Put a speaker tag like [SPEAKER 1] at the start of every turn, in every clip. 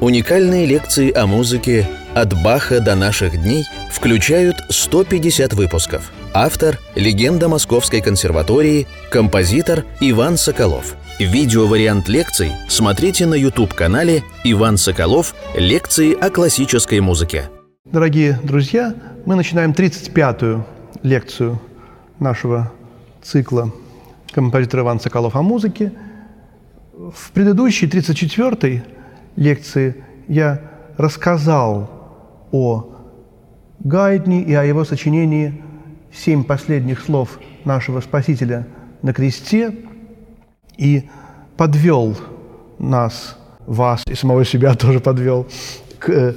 [SPEAKER 1] Уникальные лекции о музыке «От Баха до наших дней» включают 150 выпусков. Автор – легенда Московской консерватории, композитор Иван Соколов. Видеовариант лекций смотрите на YouTube-канале «Иван Соколов. Лекции о классической музыке».
[SPEAKER 2] Дорогие друзья, мы начинаем 35-ю лекцию нашего цикла композитор Иван Соколов о музыке. В предыдущей, 34-й лекции я рассказал о Гайдне и о его сочинении «Семь последних слов нашего Спасителя на кресте» и подвел нас, вас и самого себя тоже подвел к э,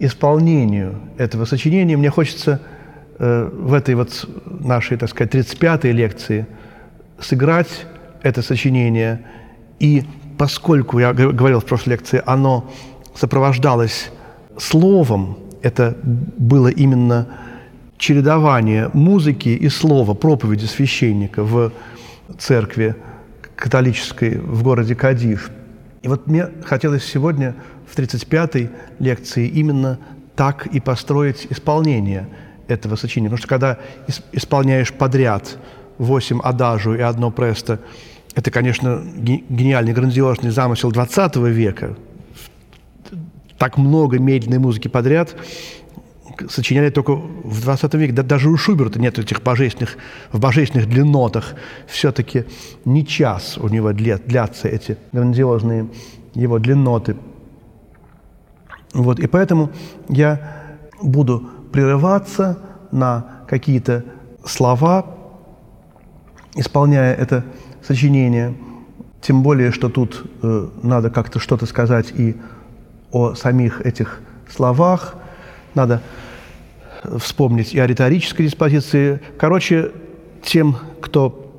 [SPEAKER 2] исполнению этого сочинения. Мне хочется э, в этой вот нашей, так сказать, 35-й лекции сыграть это сочинение. И поскольку, я говорил в прошлой лекции, оно сопровождалось словом, это было именно чередование музыки и слова, проповеди священника в церкви католической в городе Кадиш. И вот мне хотелось сегодня в 35-й лекции именно так и построить исполнение этого сочинения. Потому что когда исполняешь подряд восемь адажу и одно престо, это, конечно, гениальный, грандиозный замысел 20 века. Так много медленной музыки подряд сочиняли только в 20 веке. Да, даже у Шуберта нет этих божественных, в божественных длиннотах. Все-таки не час у него длятся эти грандиозные его длинноты. Вот, и поэтому я буду прерываться на какие-то слова, исполняя это сочинение, тем более, что тут э, надо как-то что-то сказать и о самих этих словах, надо вспомнить и о риторической диспозиции. Короче, тем, кто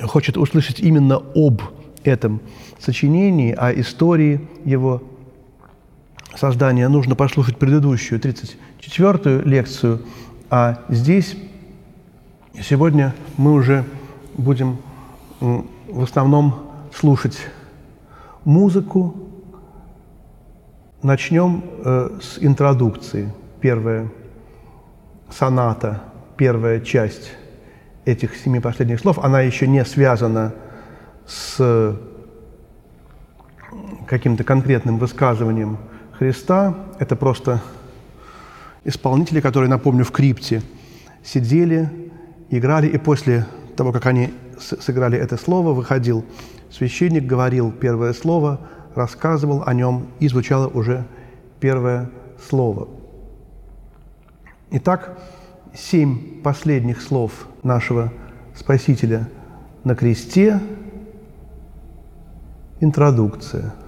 [SPEAKER 2] хочет услышать именно об этом сочинении, о истории его создания, нужно послушать предыдущую, 34-ю лекцию, а здесь сегодня мы уже будем в основном слушать музыку. Начнем э, с интродукции. Первая соната, первая часть этих семи последних слов, она еще не связана с каким-то конкретным высказыванием Христа. Это просто исполнители, которые, напомню, в крипте сидели, играли, и после того, как они сыграли это слово, выходил священник, говорил первое слово, рассказывал о нем, и звучало уже первое слово. Итак, семь последних слов нашего Спасителя на кресте – интродукция –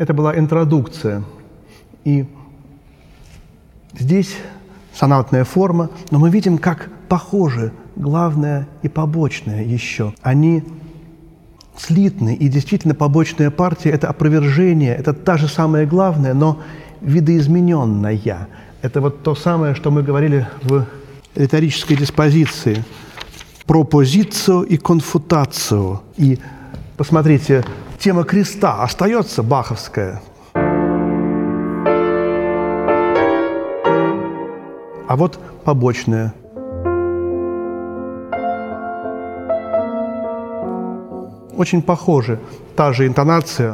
[SPEAKER 2] Это была интродукция. И здесь сонатная форма, но мы видим, как похожи главное и побочное еще. Они слитны, и действительно побочная партия – это опровержение, это та же самая главная, но видоизмененная. Это вот то самое, что мы говорили в риторической диспозиции. Пропозицию и конфутацию. И посмотрите, тема креста остается баховская. А вот побочная. Очень похожи. Та же интонация,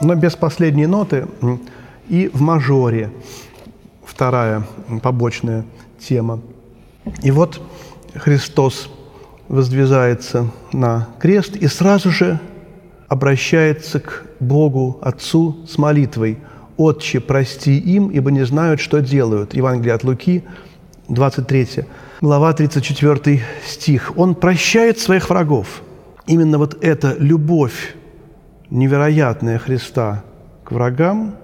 [SPEAKER 2] но без последней ноты и в мажоре. Вторая побочная тема. И вот Христос воздвизается на крест и сразу же обращается к Богу Отцу с молитвой «Отче, прости им, ибо не знают, что делают». Евангелие от Луки, 23 глава, 34 стих. Он прощает своих врагов. Именно вот эта любовь невероятная Христа к врагам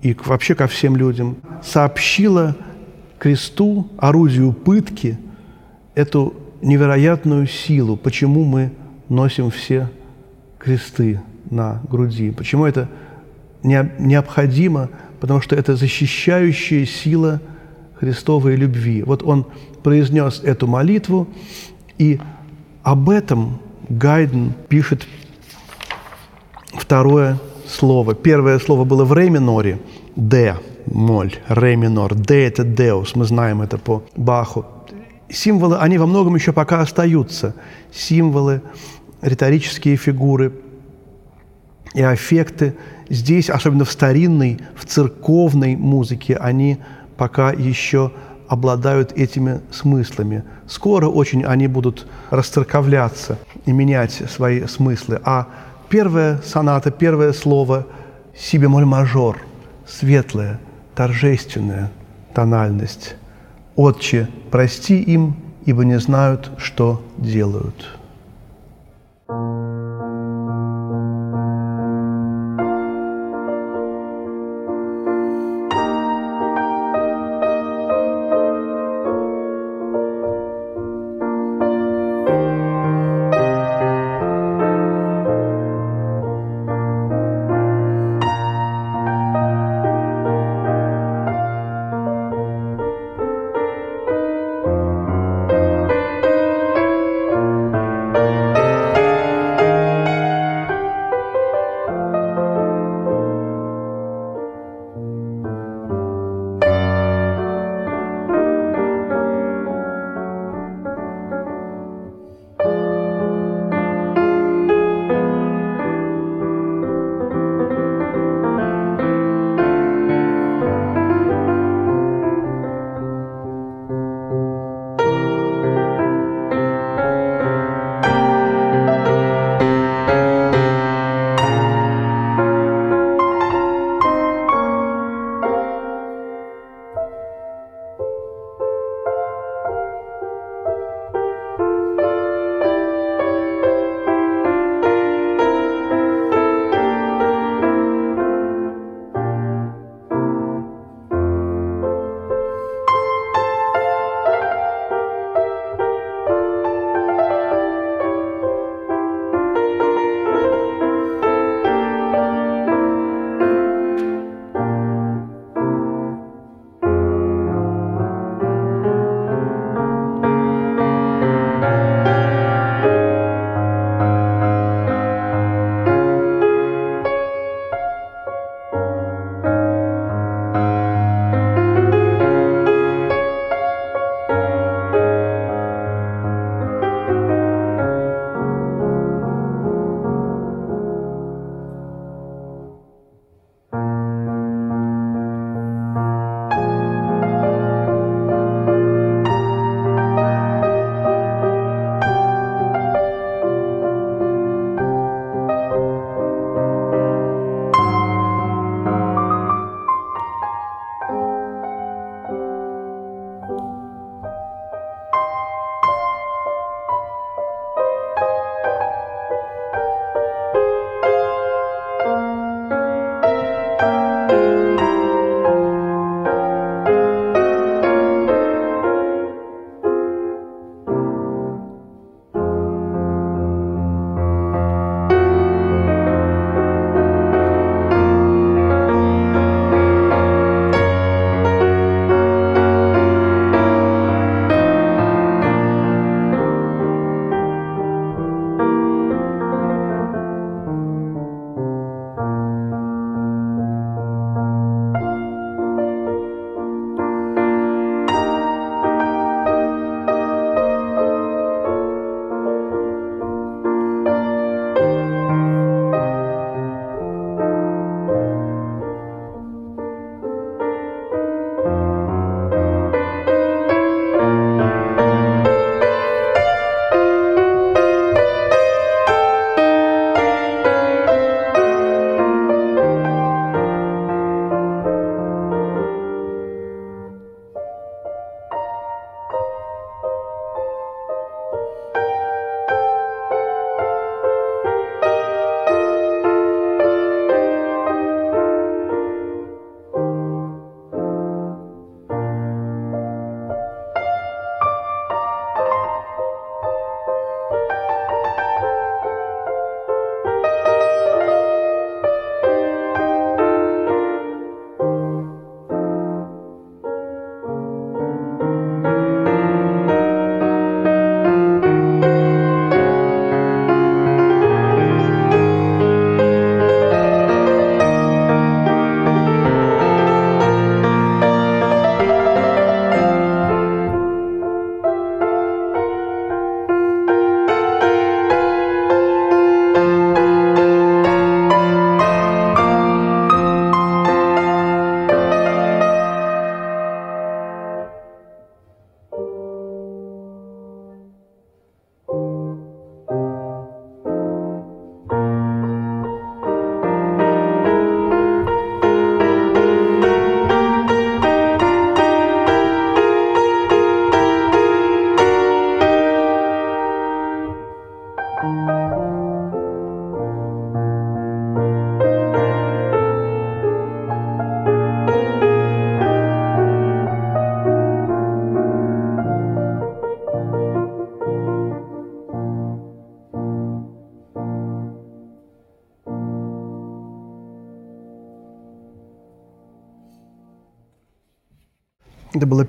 [SPEAKER 2] и вообще ко всем людям сообщила кресту, орудию пытки, эту невероятную силу, почему мы носим все кресты на груди, почему это необходимо, потому что это защищающая сила Христовой любви. Вот он произнес эту молитву, и об этом Гайден пишет второе слово. Первое слово было в ре миноре, моль, ре минор. «Де» – это «деус», мы знаем это по Баху символы, они во многом еще пока остаются. Символы, риторические фигуры и аффекты. Здесь, особенно в старинной, в церковной музыке, они пока еще обладают этими смыслами. Скоро очень они будут расцерковляться и менять свои смыслы. А первая соната, первое слово – си бемоль мажор, светлая, торжественная тональность – Отче, прости им, ибо не знают, что делают».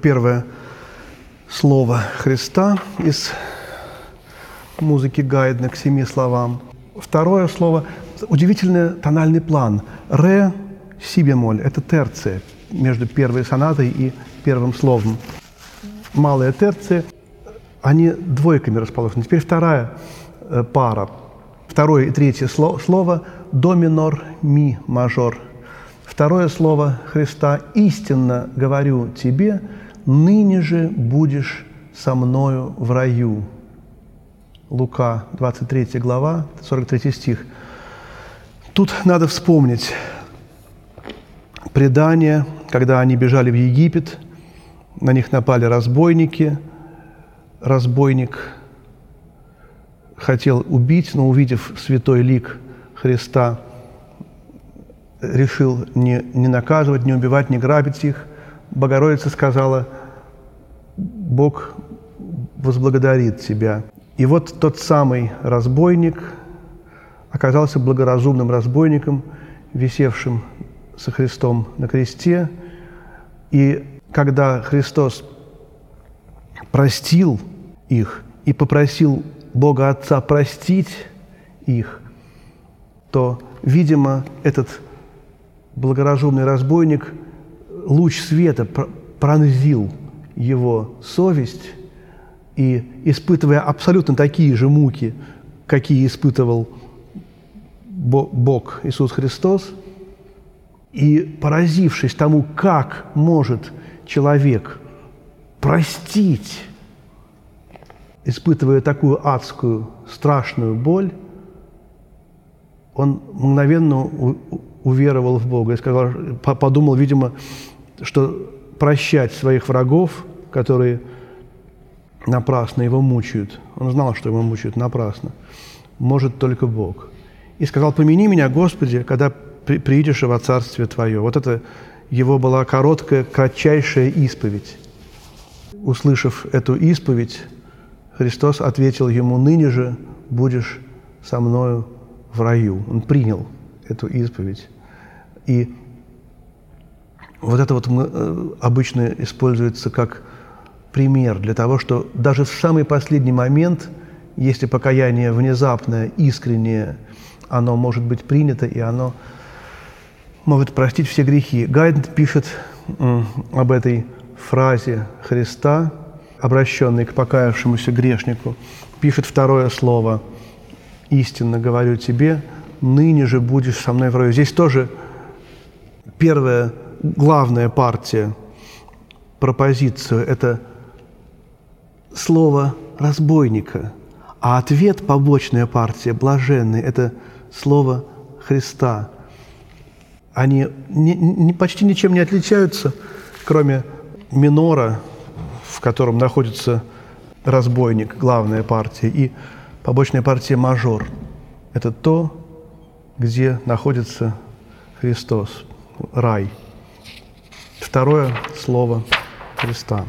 [SPEAKER 2] Первое слово Христа из музыки Гайдна к семи словам. Второе слово – удивительный тональный план. Ре, си бемоль – это терция между первой сонатой и первым словом. Малая терция, они двойками расположены. Теперь вторая э, пара. Второе и третье слово – до минор, ми мажор. Второе слово Христа – истинно говорю тебе, ныне же будешь со мною в раю. Лука, 23 глава, 43 стих. Тут надо вспомнить предание, когда они бежали в Египет, на них напали разбойники, разбойник хотел убить, но увидев святой лик Христа, решил не, не наказывать, не убивать, не грабить их. Богородица сказала, Бог возблагодарит тебя. И вот тот самый разбойник оказался благоразумным разбойником, висевшим со Христом на кресте. И когда Христос простил их и попросил Бога Отца простить их, то, видимо, этот благоразумный разбойник, луч света пронзил его совесть, и, испытывая абсолютно такие же муки, какие испытывал Бог Иисус Христос, и поразившись тому, как может человек простить, испытывая такую адскую, страшную боль, он мгновенно уверовал в Бога и сказал, подумал, видимо, что прощать своих врагов, которые напрасно его мучают. Он знал, что его мучают напрасно. Может только Бог. И сказал, помяни меня, Господи, когда приидешь во Царствие Твое. Вот это его была короткая, кратчайшая исповедь. Услышав эту исповедь, Христос ответил ему, ныне же будешь со мною в раю. Он принял эту исповедь. И вот это вот э, обычно используется как пример для того, что даже в самый последний момент, если покаяние внезапное, искреннее, оно может быть принято, и оно может простить все грехи. Гайд пишет об этой фразе Христа, обращенной к покаявшемуся грешнику, пишет второе слово «Истинно говорю тебе, ныне же будешь со мной в раю». Здесь тоже первая главная партия пропозицию – это слово разбойника, а ответ, побочная партия, блаженный, это слово Христа. Они не, не, почти ничем не отличаются, кроме минора, в котором находится разбойник, главная партия, и побочная партия мажор. Это то, где находится Христос, рай. Второе слово Христа.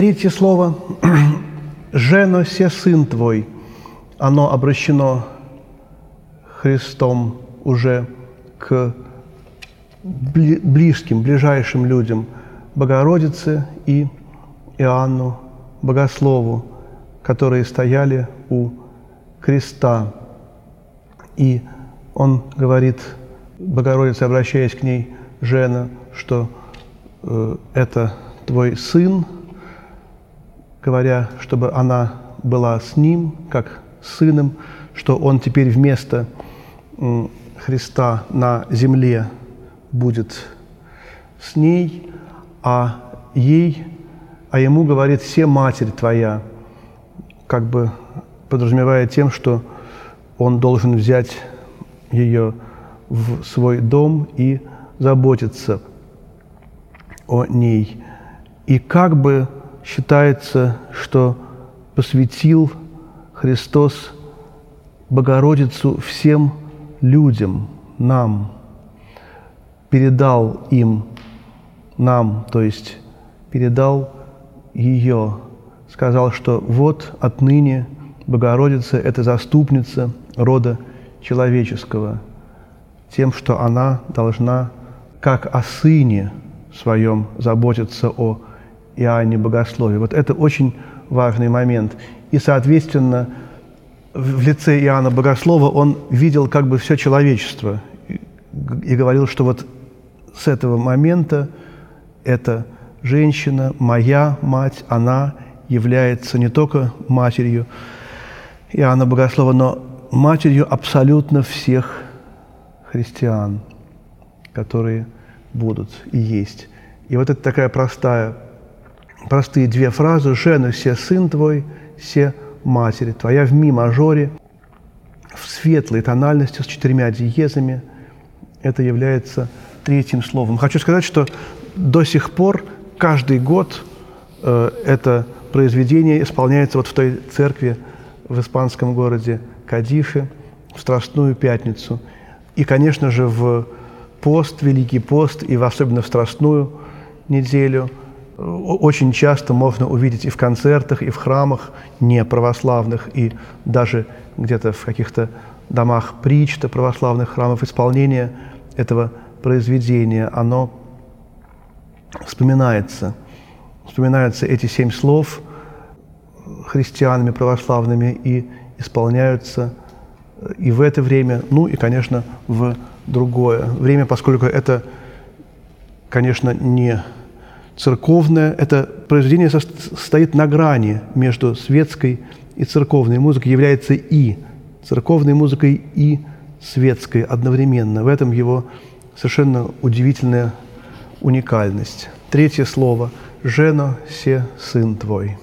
[SPEAKER 2] Третье слово «жено се сын твой», оно обращено Христом уже к близким, ближайшим людям, Богородице и Иоанну Богослову, которые стояли у креста. И он говорит Богородице, обращаясь к ней, Жена, что э, это твой сын, говоря, чтобы она была с ним, как сыном, что он теперь вместо Христа на земле будет с ней, а ей, а ему говорит «все матерь твоя», как бы подразумевая тем, что он должен взять ее в свой дом и заботиться о ней. И как бы считается, что посвятил Христос Богородицу всем людям, нам, передал им, нам, то есть передал ее, сказал, что вот отныне Богородица – это заступница рода человеческого, тем, что она должна, как о сыне своем, заботиться о Иоанне Богослове. Вот это очень важный момент. И, соответственно, в лице Иоанна Богослова он видел как бы все человечество и говорил, что вот с этого момента эта женщина, моя мать, она является не только матерью Иоанна Богослова, но матерью абсолютно всех христиан, которые будут и есть. И вот это такая простая, простые две фразы «Жена, все сын твой, все матери твоя» в ми-мажоре, в светлой тональности с четырьмя диезами. Это является третьим словом. Хочу сказать, что до сих пор каждый год э, это произведение исполняется вот в той церкви в испанском городе Кадифе в Страстную Пятницу. И, конечно же, в пост, Великий пост, и особенно в Страстную неделю очень часто можно увидеть и в концертах, и в храмах неправославных, и даже где-то в каких-то домах притч православных храмов исполнение этого произведения, оно вспоминается. Вспоминаются эти семь слов христианами православными и исполняются и в это время, ну и, конечно, в другое время, поскольку это, конечно, не церковное, это произведение стоит на грани между светской и церковной музыкой, является и церковной музыкой, и светской одновременно. В этом его совершенно удивительная уникальность. Третье слово «Жено се сын твой».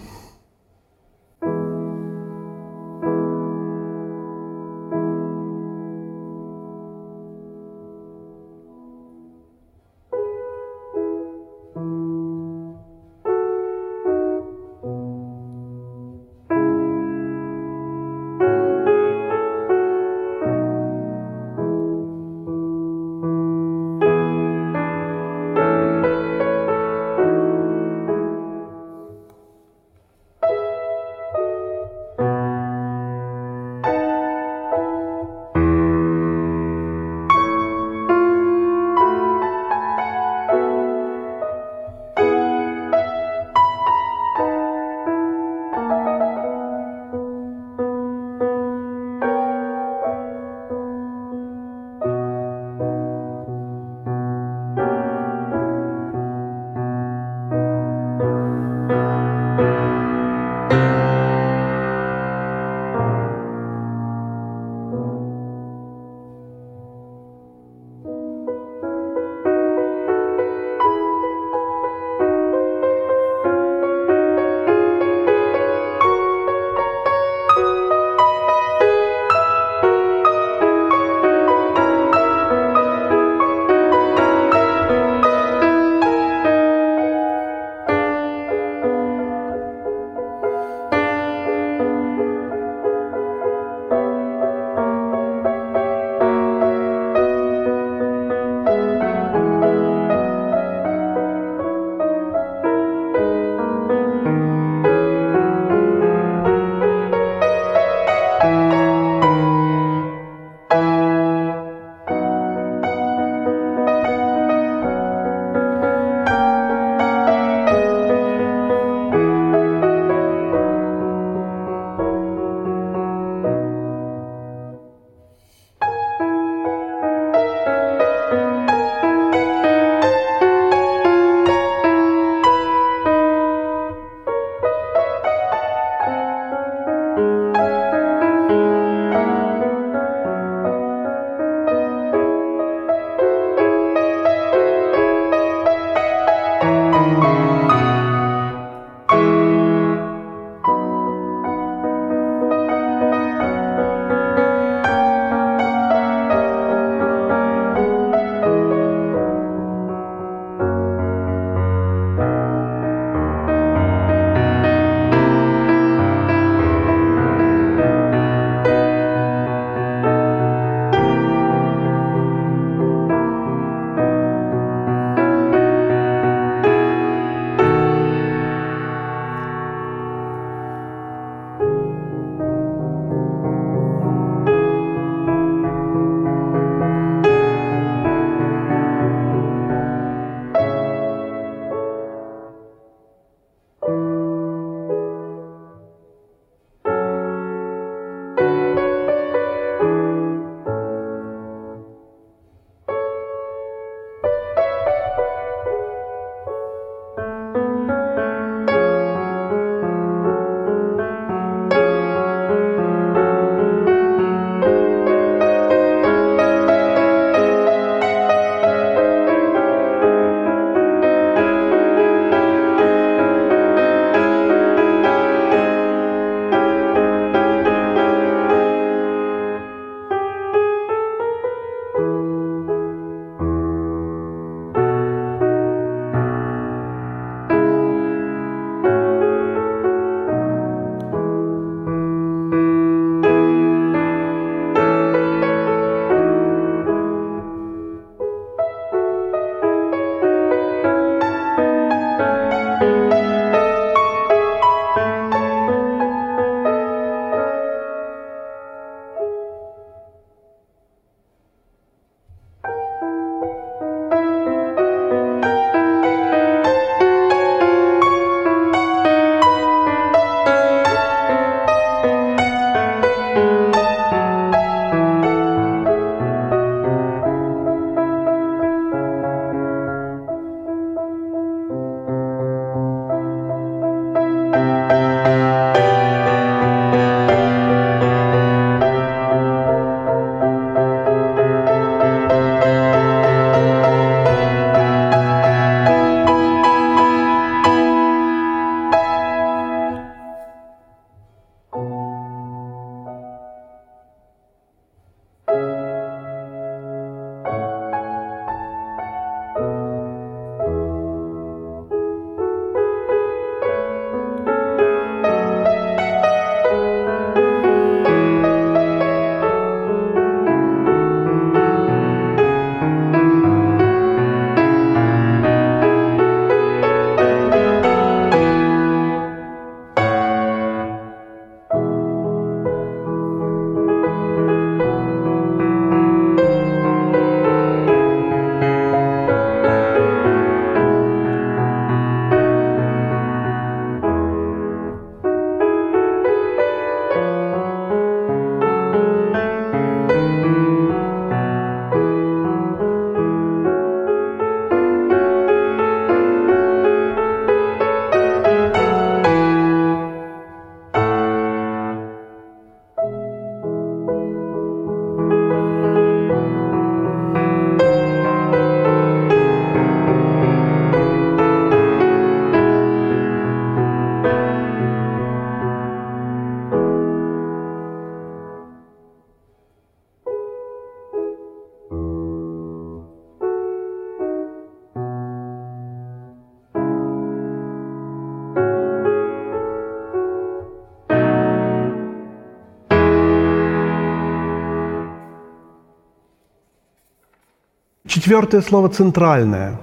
[SPEAKER 2] Четвертое слово центральное.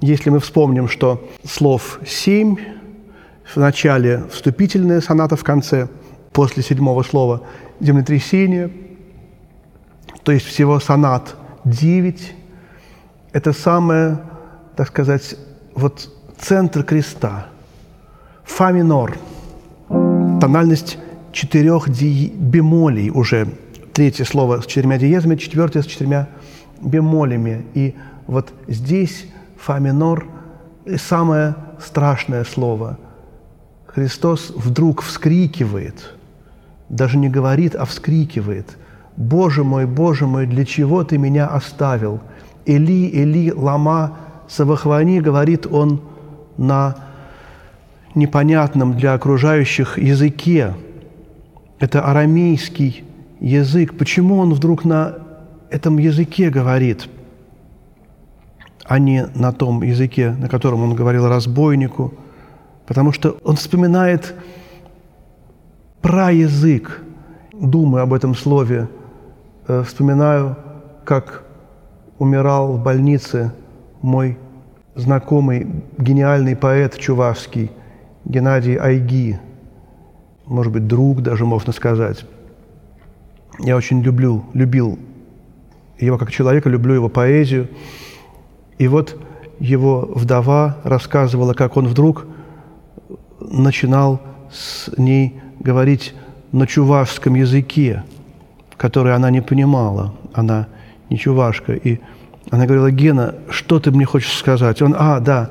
[SPEAKER 2] Если мы вспомним, что слов семь, в начале вступительная соната, в конце, после седьмого слова землетрясение, то есть всего сонат девять. Это самое, так сказать, вот центр креста. Фа минор. Тональность четырех ди... бемолей уже. Третье слово с четырьмя диезами, четвертое с четырьмя бемолями. И вот здесь фа минор – самое страшное слово. Христос вдруг вскрикивает, даже не говорит, а вскрикивает. «Боже мой, Боже мой, для чего Ты меня оставил?» «Эли, Эли, лама савахвани», говорит он на непонятном для окружающих языке. Это арамейский язык. Почему он вдруг на этом языке говорит, а не на том языке, на котором он говорил разбойнику? Потому что он вспоминает про язык. Думаю об этом слове, э, вспоминаю, как умирал в больнице мой знакомый гениальный поэт чувашский Геннадий Айги, может быть, друг даже, можно сказать. Я очень люблю, любил его как человека, люблю его поэзию. И вот его вдова рассказывала, как он вдруг начинал с ней говорить на чувашском языке, который она не понимала. Она не чувашка. И она говорила, Гена, что ты мне хочешь сказать? Он, а, да,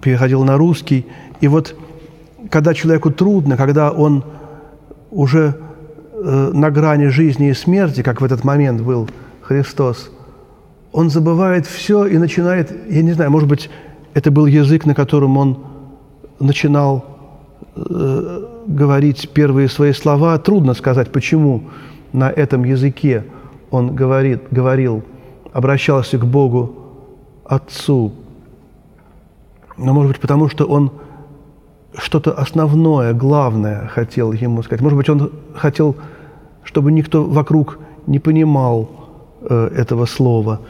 [SPEAKER 2] переходил на русский. И вот когда человеку трудно, когда он уже э, на грани жизни и смерти, как в этот момент был Христос, он забывает все и начинает, я не знаю, может быть, это был язык, на котором он начинал э, говорить первые свои слова. Трудно сказать, почему на этом языке он говорит, говорил – обращался к Богу Отцу. Но, может быть, потому что он что-то основное, главное хотел ему сказать. Может быть, он хотел, чтобы никто вокруг не понимал э, этого слова.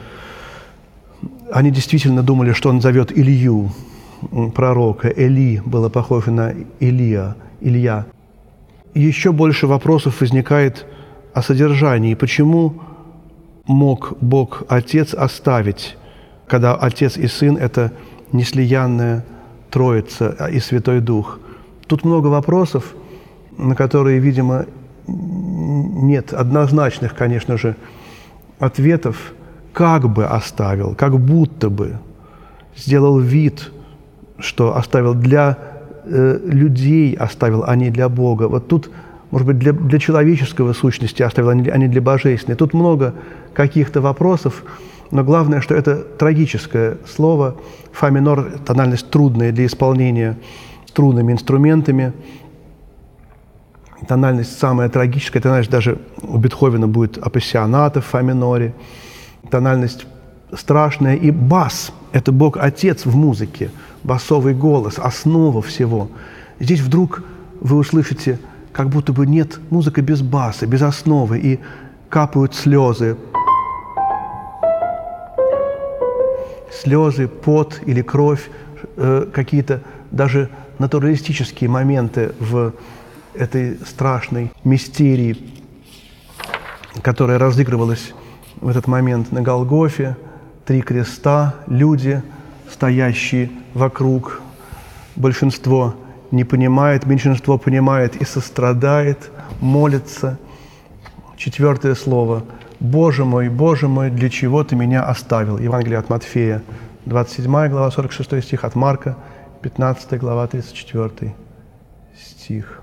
[SPEAKER 2] Они действительно думали, что он зовет Илью, пророка. Эли было похоже на Илия, Илья. Еще больше вопросов возникает о содержании. Почему мог Бог Отец оставить, когда Отец и Сын – это неслиянная Троица и Святой Дух? Тут много вопросов, на которые, видимо, нет однозначных, конечно же, ответов. Как бы оставил, как будто бы сделал вид, что оставил для э, людей, оставил, а не для Бога. Вот тут, может быть, для, для человеческого сущности оставил, а не, а не для божественной. Тут много каких-то вопросов, но главное, что это трагическое слово. Фа минор – тональность трудная для исполнения струнными инструментами. Тональность самая трагическая, тональность даже у Бетховена будет апассионата в фа миноре. Тональность страшная. И бас – это Бог Отец в музыке, басовый голос, основа всего. Здесь вдруг вы услышите, как будто бы нет музыка без баса, без основы, и капают слезы, слезы, пот или кровь, э, какие-то даже натуралистические моменты в этой страшной мистерии, которая разыгрывалась в этот момент на Голгофе. Три креста, люди, стоящие вокруг. Большинство не понимает, меньшинство понимает и сострадает, молится. Четвертое слово – «Боже мой, Боже мой, для чего Ты меня оставил?» Евангелие от Матфея, 27 глава, 46 стих, от Марка, 15 глава, 34 стих.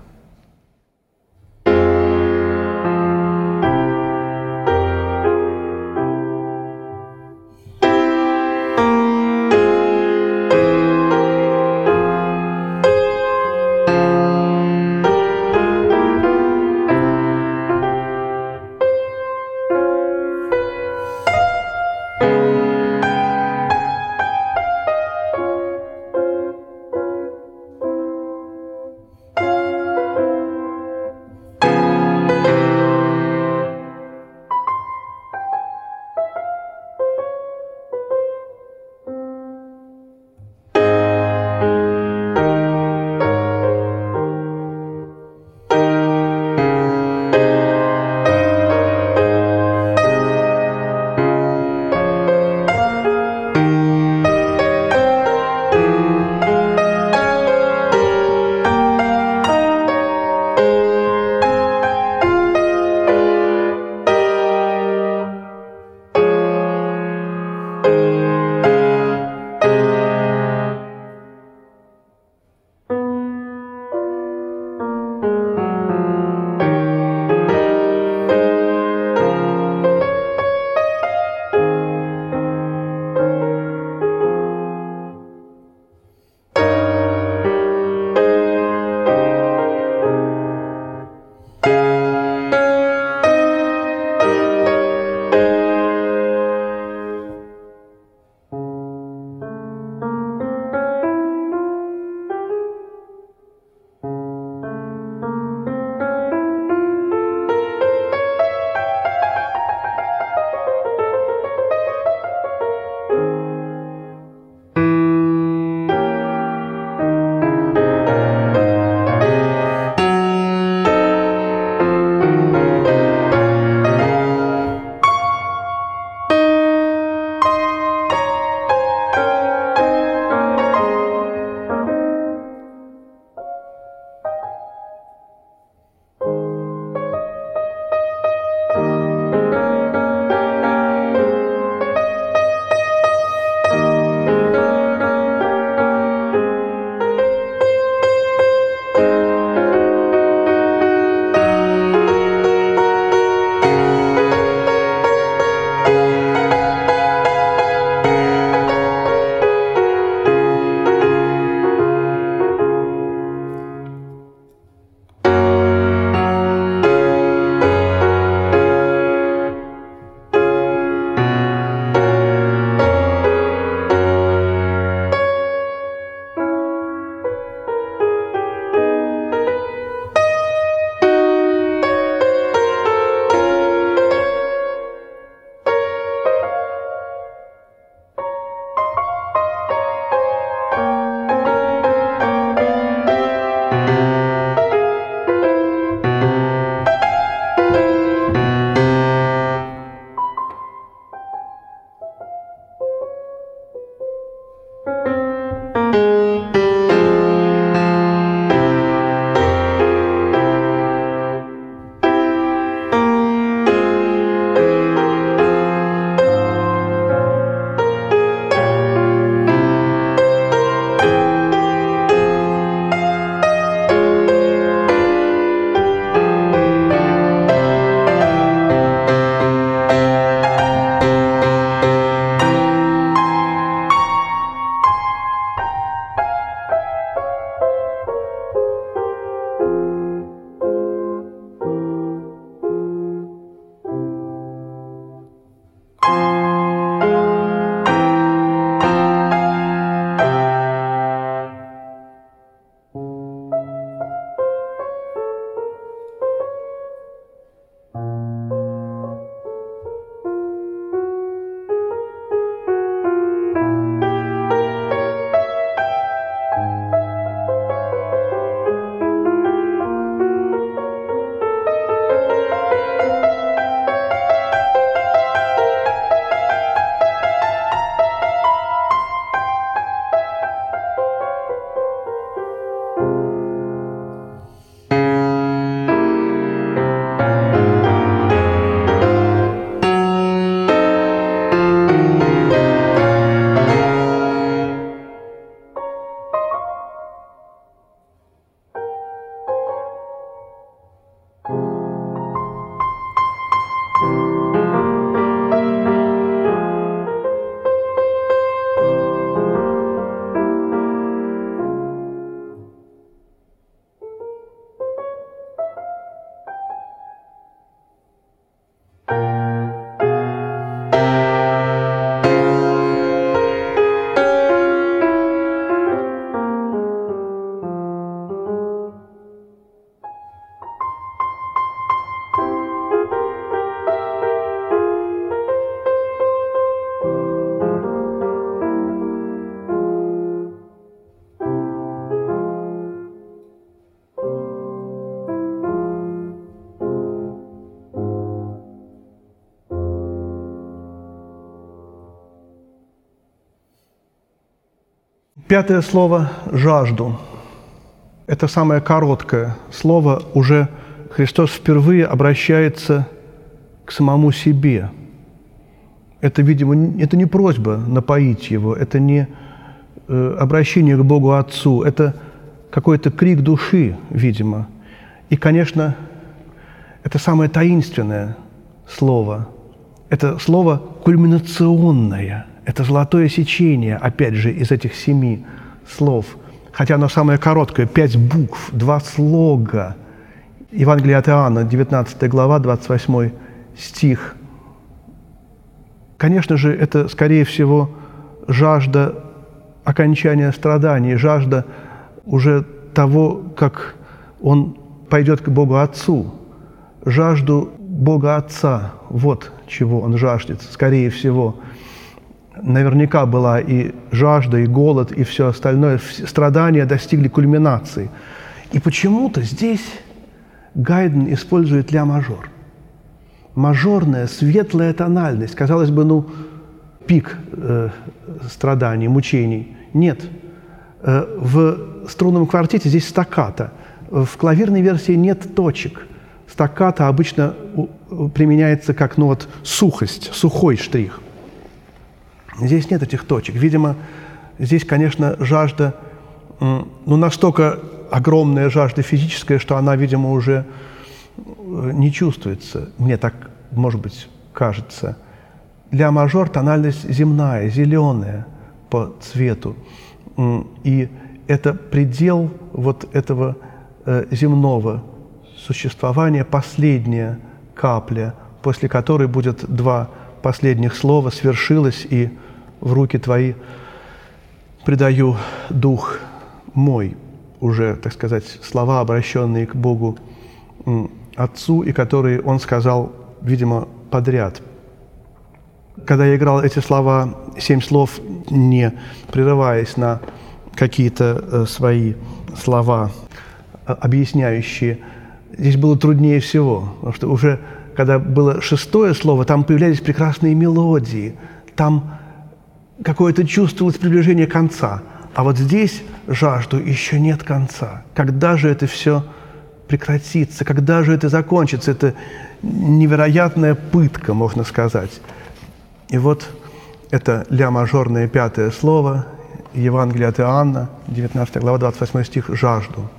[SPEAKER 2] Пятое слово – «жажду». Это самое короткое слово. Уже Христос впервые обращается к самому себе. Это, видимо, это не просьба напоить его, это не э, обращение к Богу Отцу, это какой-то крик души, видимо. И, конечно, это самое таинственное слово. Это слово кульминационное. Это золотое сечение, опять же, из этих семи слов. Хотя оно самое короткое, пять букв, два слога. Евангелие от Иоанна, 19 глава, 28 стих. Конечно же, это, скорее всего, жажда окончания страданий, жажда уже того, как он пойдет к Богу Отцу, жажду Бога Отца, вот чего он жаждет, скорее всего. Наверняка была и жажда, и голод, и все остальное. Страдания достигли кульминации. И почему-то здесь Гайден использует ля-мажор. Мажорная, светлая тональность. Казалось бы, ну, пик э, страданий, мучений. Нет. Э, в струнном квартете здесь стаката. В клавирной версии нет точек. Стаката обычно применяется как ну, вот, сухость, сухой штрих. Здесь нет этих точек. Видимо, здесь, конечно, жажда, ну, настолько огромная жажда физическая, что она, видимо, уже э, не чувствуется. Мне так, может быть, кажется. Для мажор тональность земная, зеленая по цвету. И это предел вот этого э, земного существования, последняя капля, после которой будет два последних слова «свершилось» и «в руки твои предаю дух мой» уже, так сказать, слова, обращенные к Богу Отцу, и которые он сказал, видимо, подряд. Когда я играл эти слова, семь слов, не прерываясь на какие-то э, свои слова, э, объясняющие, здесь было труднее всего, потому что уже когда было шестое слово, там появлялись прекрасные мелодии, там какое-то чувствовалось приближение конца – а вот здесь жажду еще нет конца. Когда же это все прекратится? Когда же это закончится? Это невероятная пытка, можно сказать. И вот это ля-мажорное пятое слово, Евангелие от Иоанна, 19 глава, 28 стих, «жажду».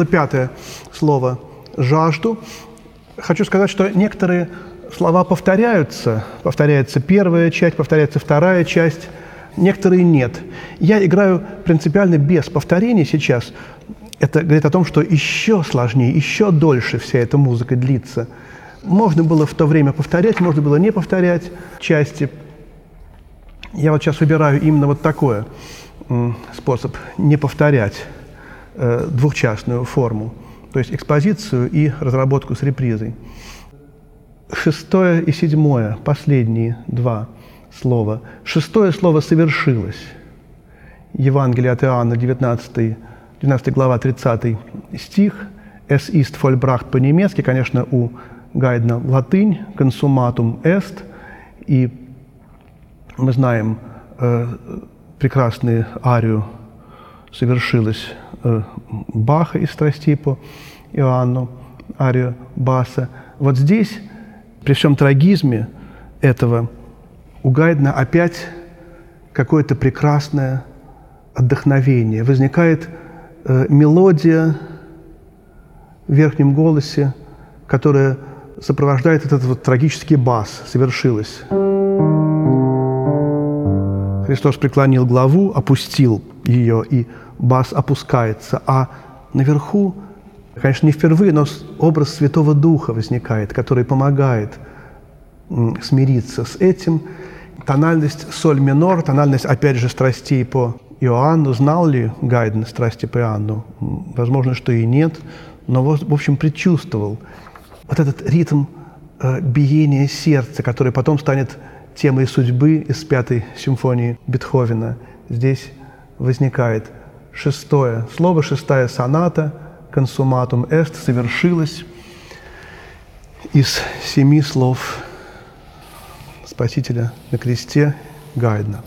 [SPEAKER 2] Было пятое слово «жажду». Хочу сказать, что некоторые слова повторяются. Повторяется первая часть, повторяется вторая часть, некоторые нет. Я играю принципиально без повторений сейчас. Это говорит о том, что еще сложнее, еще дольше вся эта музыка длится. Можно было в то время повторять, можно было не повторять части. Я вот сейчас выбираю именно вот такой способ не повторять двухчастную форму, то есть экспозицию и разработку с репризой. Шестое и седьмое, последние два слова. Шестое слово «совершилось». Евангелие от Иоанна, 19, 12 глава, 30 стих. «Es ist vollbracht» по-немецки, конечно, у Гайдна латынь, «consumatum est». И мы знаем э, прекрасную арию «Совершилось» э, Баха из страстей по Иоанну, арию Баса. Вот здесь при всем трагизме этого у Гайдна опять какое-то прекрасное отдохновение. Возникает э, мелодия в верхнем голосе, которая сопровождает этот вот трагический бас «Совершилось». Христос преклонил главу, опустил ее, и бас опускается. А наверху Конечно, не впервые, но образ Святого Духа возникает, который помогает смириться с этим. Тональность соль минор, тональность, опять же, страстей по Иоанну. Знал ли Гайден страсти по Иоанну? Возможно, что и нет, но, в общем, предчувствовал вот этот ритм э, биения сердца, который потом станет темой судьбы из пятой симфонии Бетховена. Здесь возникает шестое слово, шестая соната – консуматум эст совершилось из семи слов Спасителя на кресте Гайдна.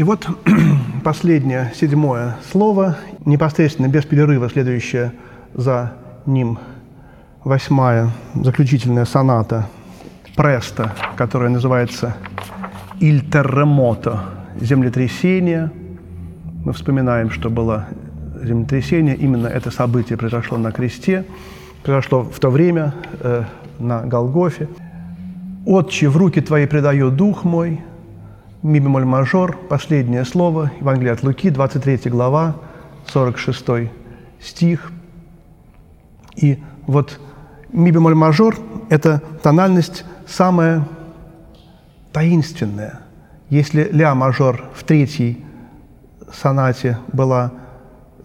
[SPEAKER 2] И вот последнее, седьмое слово, непосредственно без перерыва, следующее за ним восьмая, заключительная соната Преста, которая называется «Иль терремото» – землетрясение. Мы вспоминаем, что было землетрясение, именно это событие произошло на кресте, произошло в то время э, на Голгофе. «Отче, в руки Твои предаю дух мой», ми бемоль мажор, последнее слово, Евангелие от Луки, 23 глава, 46 стих. И вот ми бемоль мажор – это тональность самая таинственная. Если ля мажор в третьей сонате была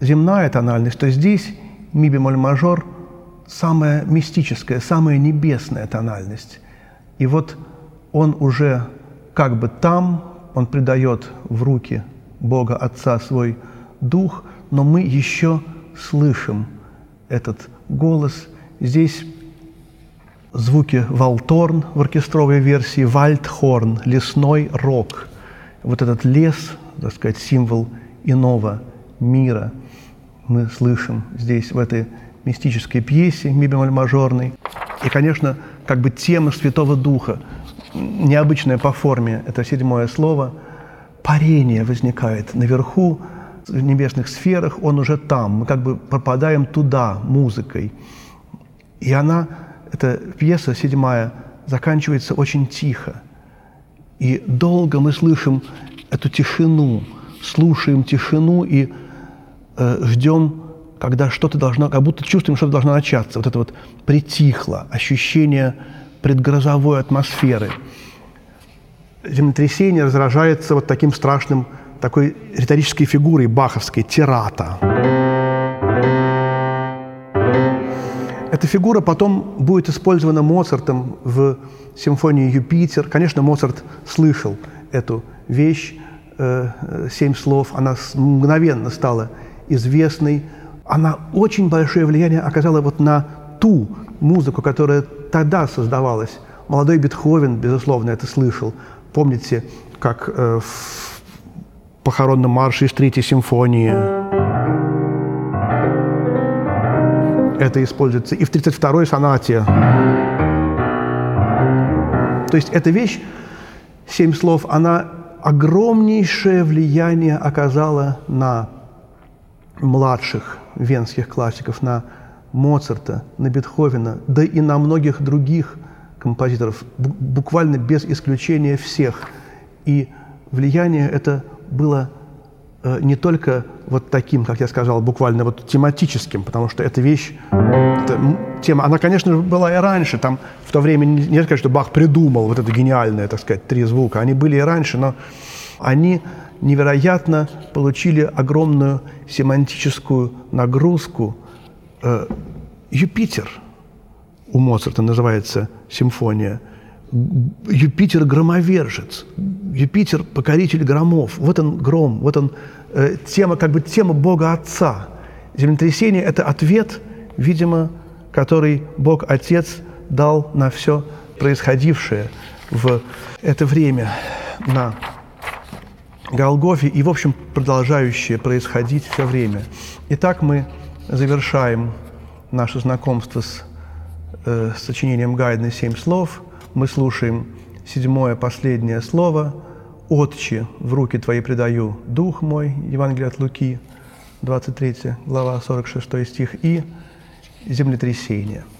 [SPEAKER 2] земная тональность, то здесь ми бемоль мажор – самая мистическая, самая небесная тональность. И вот он уже как бы там, он предает в руки Бога Отца свой дух, но мы еще слышим этот голос. Здесь звуки валторн в оркестровой версии, вальдхорн, лесной рок. Вот этот лес, так сказать, символ иного мира мы слышим здесь, в этой мистической пьесе ми бемоль мажорной. И, конечно, как бы тема Святого Духа – необычное по форме, это седьмое слово, парение возникает наверху, в небесных сферах, он уже там. Мы как бы пропадаем туда музыкой. И она, эта пьеса седьмая, заканчивается очень тихо. И долго мы слышим эту тишину, слушаем тишину и э, ждем, когда что-то должно, как будто чувствуем, что-то должно начаться. Вот это вот притихло, ощущение предгрозовой атмосферы. Землетрясение разражается вот таким страшным, такой риторической фигурой баховской, тирата. Эта фигура потом будет использована Моцартом в симфонии «Юпитер». Конечно, Моцарт слышал эту вещь, э, семь слов, она мгновенно стала известной. Она очень большое влияние оказала вот на ту музыку, которая тогда создавалась. Молодой Бетховен, безусловно, это слышал. Помните, как э, в похоронном марше из Третьей симфонии это используется, и в 32-й сонате. То есть эта вещь, семь слов, она огромнейшее влияние оказала на младших венских классиков, на Моцарта, на Бетховена, да и на многих других композиторов, буквально без исключения всех. И влияние это было э, не только вот таким, как я сказал, буквально вот тематическим, потому что эта вещь, эта тема, она, конечно, была и раньше. Там в то время не сказать, что Бах придумал вот это гениальное, так сказать, три звука. Они были и раньше, но они невероятно получили огромную семантическую нагрузку – Юпитер у Моцарта называется симфония. Юпитер громовержец, Юпитер покоритель громов. Вот он гром, вот он э, тема, как бы тема Бога Отца. Землетрясение – это ответ, видимо, который Бог Отец дал на все происходившее в это время на Голгофе и, в общем, продолжающее происходить все время. Итак, мы завершаем наше знакомство с э, сочинением Гайдна «Семь слов». Мы слушаем седьмое, последнее слово «Отче, в руки Твои предаю Дух мой» Евангелие от Луки, 23 глава, 46 стих, и «Землетрясение». –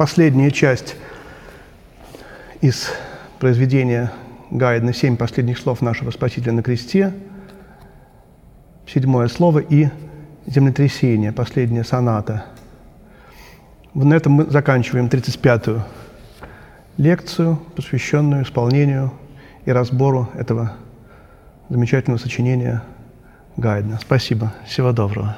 [SPEAKER 2] последняя часть из произведения Гайдна «Семь последних слов нашего Спасителя на кресте», седьмое слово и землетрясение, последняя соната. На этом мы заканчиваем 35-ю лекцию, посвященную исполнению и разбору этого замечательного сочинения Гайдна. Спасибо. Всего доброго.